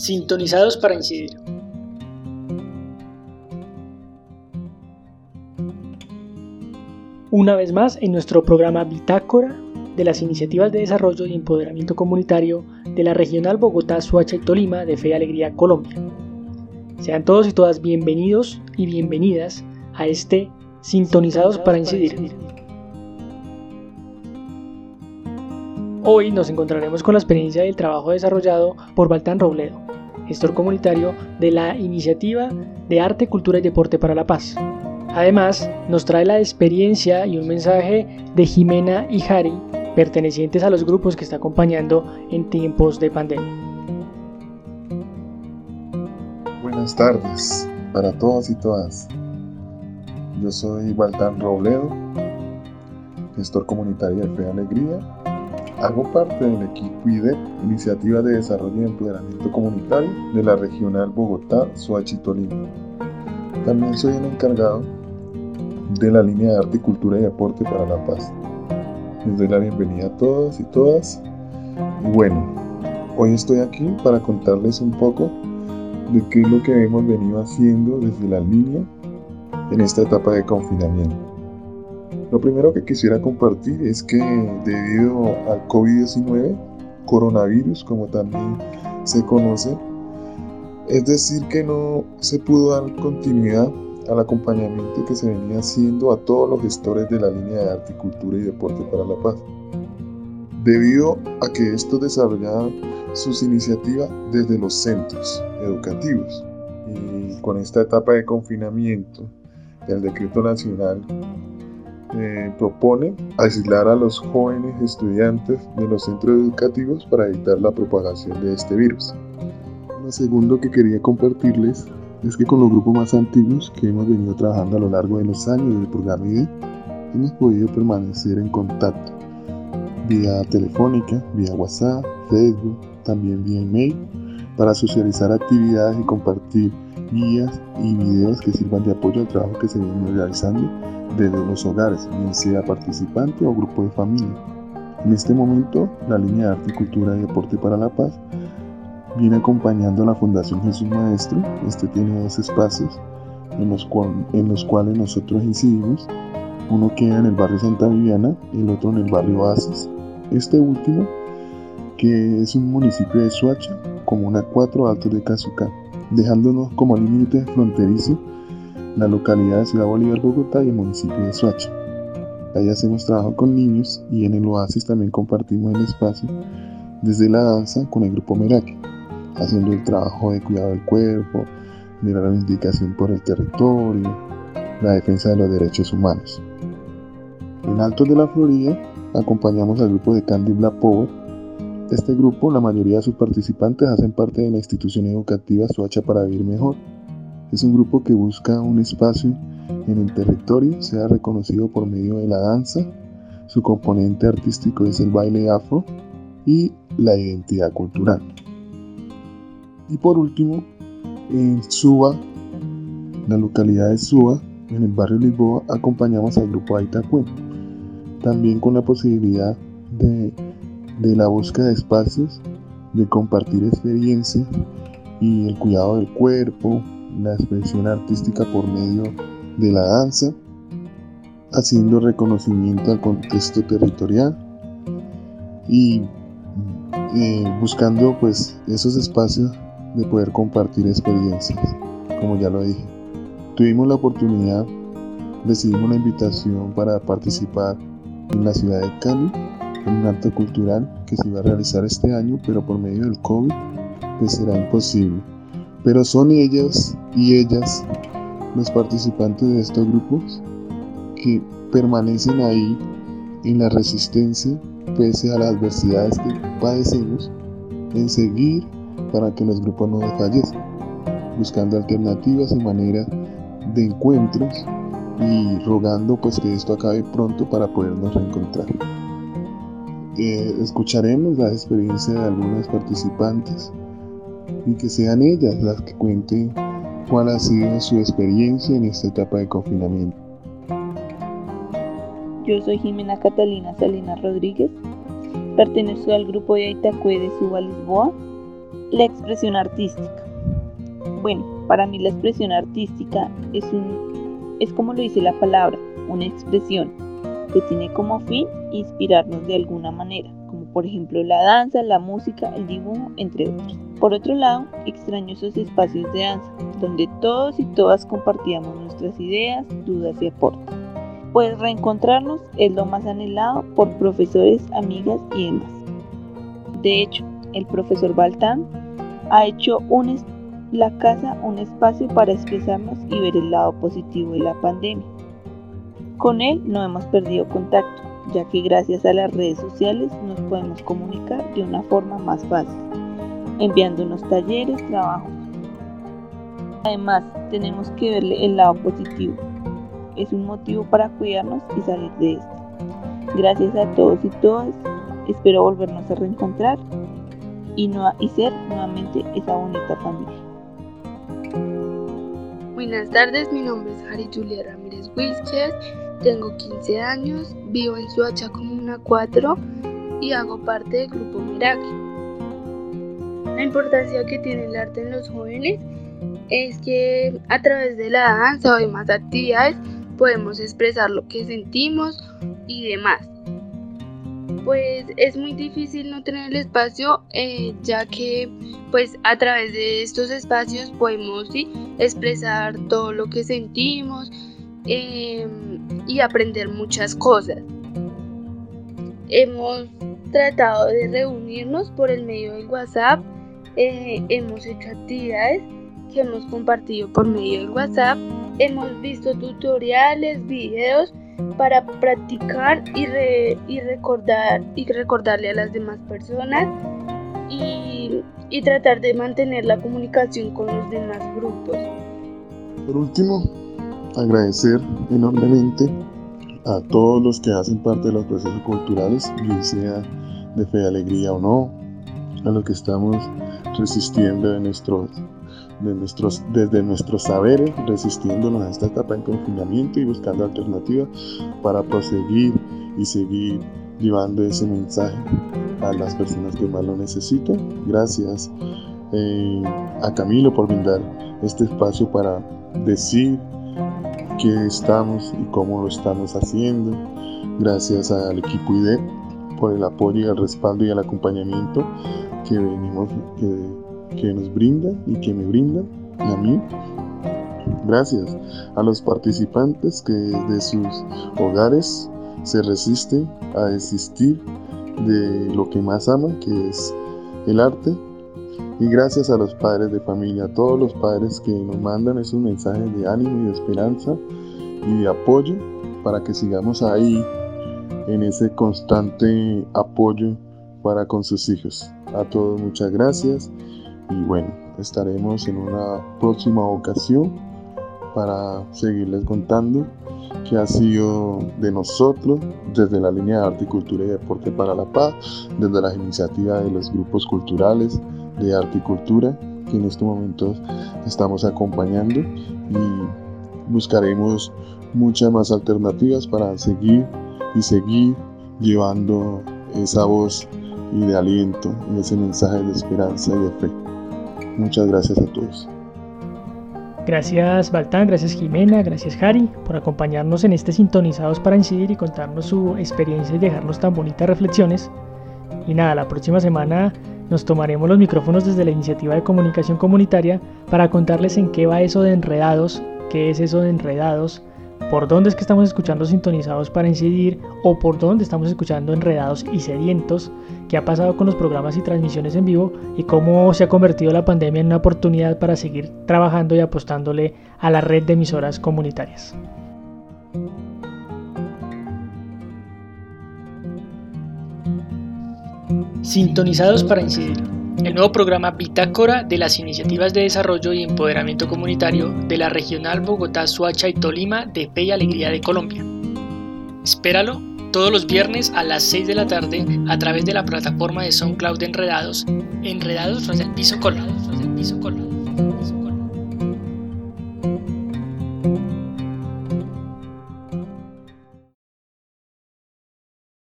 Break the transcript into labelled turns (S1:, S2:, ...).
S1: Sintonizados para incidir. Una vez más en nuestro programa Bitácora de las iniciativas de desarrollo y empoderamiento comunitario de la Regional Bogotá, Suacha y Tolima de Fe y Alegría Colombia. Sean todos y todas bienvenidos y bienvenidas a este Sintonizados para incidir. Hoy nos encontraremos con la experiencia del trabajo desarrollado por Baltán Robledo, gestor comunitario de la Iniciativa de Arte, Cultura y Deporte para la Paz. Además, nos trae la experiencia y un mensaje de Jimena y Jari, pertenecientes a los grupos que está acompañando en tiempos de pandemia.
S2: Buenas tardes para todos y todas. Yo soy Baltán Robledo, gestor comunitario de Fe Alegría Hago parte del equipo IDE, Iniciativa de Desarrollo y Empoderamiento Comunitario de la Regional Bogotá, Soachi Tolima. También soy el encargado de la línea de arte, cultura y deporte para la paz. Les doy la bienvenida a todos y todas. Y bueno, hoy estoy aquí para contarles un poco de qué es lo que hemos venido haciendo desde la línea en esta etapa de confinamiento. Lo primero que quisiera compartir es que debido al COVID-19, coronavirus como también se conoce, es decir que no se pudo dar continuidad al acompañamiento que se venía haciendo a todos los gestores de la línea de arte, cultura y deporte para la paz. Debido a que estos desarrollaban sus iniciativas desde los centros educativos y con esta etapa de confinamiento, el decreto nacional eh, propone aislar a los jóvenes estudiantes de los centros educativos para evitar la propagación de este virus. Lo segundo que quería compartirles es que con los grupos más antiguos que hemos venido trabajando a lo largo de los años del programa IDE, hemos podido permanecer en contacto vía telefónica, vía WhatsApp, Facebook, también vía email, para socializar actividades y compartir guías y videos que sirvan de apoyo al trabajo que se viene realizando desde los hogares, bien sea participante o grupo de familia. En este momento, la línea de arte, cultura y deporte para la paz viene acompañando a la Fundación Jesús Maestro. Este tiene dos espacios en los, en los cuales nosotros incidimos. Uno queda en el barrio Santa Viviana y el otro en el barrio Oasis. Este último, que es un municipio de Suacha, comuna 4 Altos de Cazucá, dejándonos como límite fronterizo la localidad de Ciudad Bolívar, Bogotá y el municipio de Soacha. Ahí hacemos trabajo con niños y en el Oasis también compartimos el espacio desde la danza con el grupo Meraki, haciendo el trabajo de cuidado del cuerpo, de la reivindicación por el territorio, la defensa de los derechos humanos. En Altos de la Florida acompañamos al grupo de Candy Black Power. Este grupo, la mayoría de sus participantes hacen parte de la institución educativa Soacha para Vivir Mejor, es un grupo que busca un espacio en el territorio, sea reconocido por medio de la danza, su componente artístico es el baile afro y la identidad cultural. Y por último, en Suba, la localidad de Suba, en el barrio Lisboa, acompañamos al grupo Aitacue, también con la posibilidad de, de la búsqueda de espacios, de compartir experiencias y el cuidado del cuerpo, la expresión artística por medio de la danza, haciendo reconocimiento al contexto territorial y eh, buscando pues esos espacios de poder compartir experiencias, como ya lo dije. Tuvimos la oportunidad, recibimos la invitación para participar en la ciudad de Cali en un acto cultural que se iba a realizar este año, pero por medio del COVID pues será imposible. Pero son ellas y ellas los participantes de estos grupos que permanecen ahí en la resistencia pese a las adversidades que padecemos en seguir para que los grupos no desfallezcan, buscando alternativas y maneras de encuentros y rogando pues que esto acabe pronto para podernos reencontrar. Eh, escucharemos la experiencia de algunos participantes y que sean ellas las que cuenten cuál ha sido su experiencia en esta etapa de confinamiento.
S3: Yo soy Jimena Catalina Salinas Rodríguez, pertenezco al grupo de Aitacue de Suba Lisboa La expresión artística. Bueno, para mí la expresión artística es un es como lo dice la palabra, una expresión que tiene como fin inspirarnos de alguna manera, como por ejemplo la danza, la música, el dibujo, entre otros. Por otro lado, extraño esos espacios de danza, donde todos y todas compartíamos nuestras ideas, dudas y aportes. Pues reencontrarnos es lo más anhelado por profesores, amigas y demás. De hecho, el profesor Baltán ha hecho la casa un espacio para expresarnos y ver el lado positivo de la pandemia. Con él no hemos perdido contacto, ya que gracias a las redes sociales nos podemos comunicar de una forma más fácil, enviándonos talleres, trabajos. Además, tenemos que verle el lado positivo. Es un motivo para cuidarnos y salir de esto. Gracias a todos y todas. Espero volvernos a reencontrar y, y ser nuevamente esa bonita familia.
S4: Buenas tardes, mi nombre es Harry Julia Ramírez Wilches, tengo 15 años, vivo en Suacha Comuna 4 y hago parte del grupo Meraki. La importancia que tiene el arte en los jóvenes es que a través de la danza o demás actividades podemos expresar lo que sentimos y demás pues es muy difícil no tener el espacio eh, ya que pues a través de estos espacios podemos expresar todo lo que sentimos em, y aprender muchas cosas. Hemos tratado de reunirnos por el medio del WhatsApp, eh, hemos hecho actividades que hemos compartido por medio del WhatsApp, hemos visto tutoriales, videos para practicar y, y, recordar y recordarle a las demás personas y, y tratar de mantener la comunicación con los demás grupos.
S2: Por último, agradecer enormemente a todos los que hacen parte de los procesos culturales, bien sea de fe, alegría o no, a los que estamos resistiendo en nuestros nuestros, desde nuestros saberes, resistiéndonos a esta etapa en confinamiento y buscando alternativas para proseguir y seguir llevando ese mensaje a las personas que más lo necesitan. Gracias eh, a Camilo por brindar este espacio para decir qué estamos y cómo lo estamos haciendo. Gracias al equipo IDE por el apoyo y el respaldo y el acompañamiento que venimos, que que nos brinda y que me brinda a mí. Gracias a los participantes que de sus hogares se resisten a desistir de lo que más aman, que es el arte. Y gracias a los padres de familia, a todos los padres que nos mandan esos mensajes de ánimo y de esperanza y de apoyo para que sigamos ahí en ese constante apoyo para con sus hijos. A todos muchas gracias y bueno, estaremos en una próxima ocasión para seguirles contando qué ha sido de nosotros desde la línea de arte, cultura y deporte para la paz, desde las iniciativas de los grupos culturales de arte y cultura que en estos momentos estamos acompañando y buscaremos muchas más alternativas para seguir y seguir llevando esa voz y de aliento y ese mensaje de esperanza y de fe. Muchas gracias a todos.
S1: Gracias Baltán, gracias Jimena, gracias Harry por acompañarnos en este Sintonizados para Incidir y contarnos su experiencia y dejarnos tan bonitas reflexiones. Y nada, la próxima semana nos tomaremos los micrófonos desde la iniciativa de comunicación comunitaria para contarles en qué va eso de enredados, qué es eso de enredados, por dónde es que estamos escuchando sintonizados para incidir o por dónde estamos escuchando enredados y sedientos, qué ha pasado con los programas y transmisiones en vivo y cómo se ha convertido la pandemia en una oportunidad para seguir trabajando y apostándole a la red de emisoras comunitarias. Sintonizados para incidir el nuevo programa Bitácora de las Iniciativas de Desarrollo y Empoderamiento Comunitario de la Regional Bogotá, Suacha y Tolima de Fe y Alegría de Colombia. Espéralo todos los viernes a las 6 de la tarde a través de la plataforma de SoundCloud de Enredados, Enredados tras el piso colado.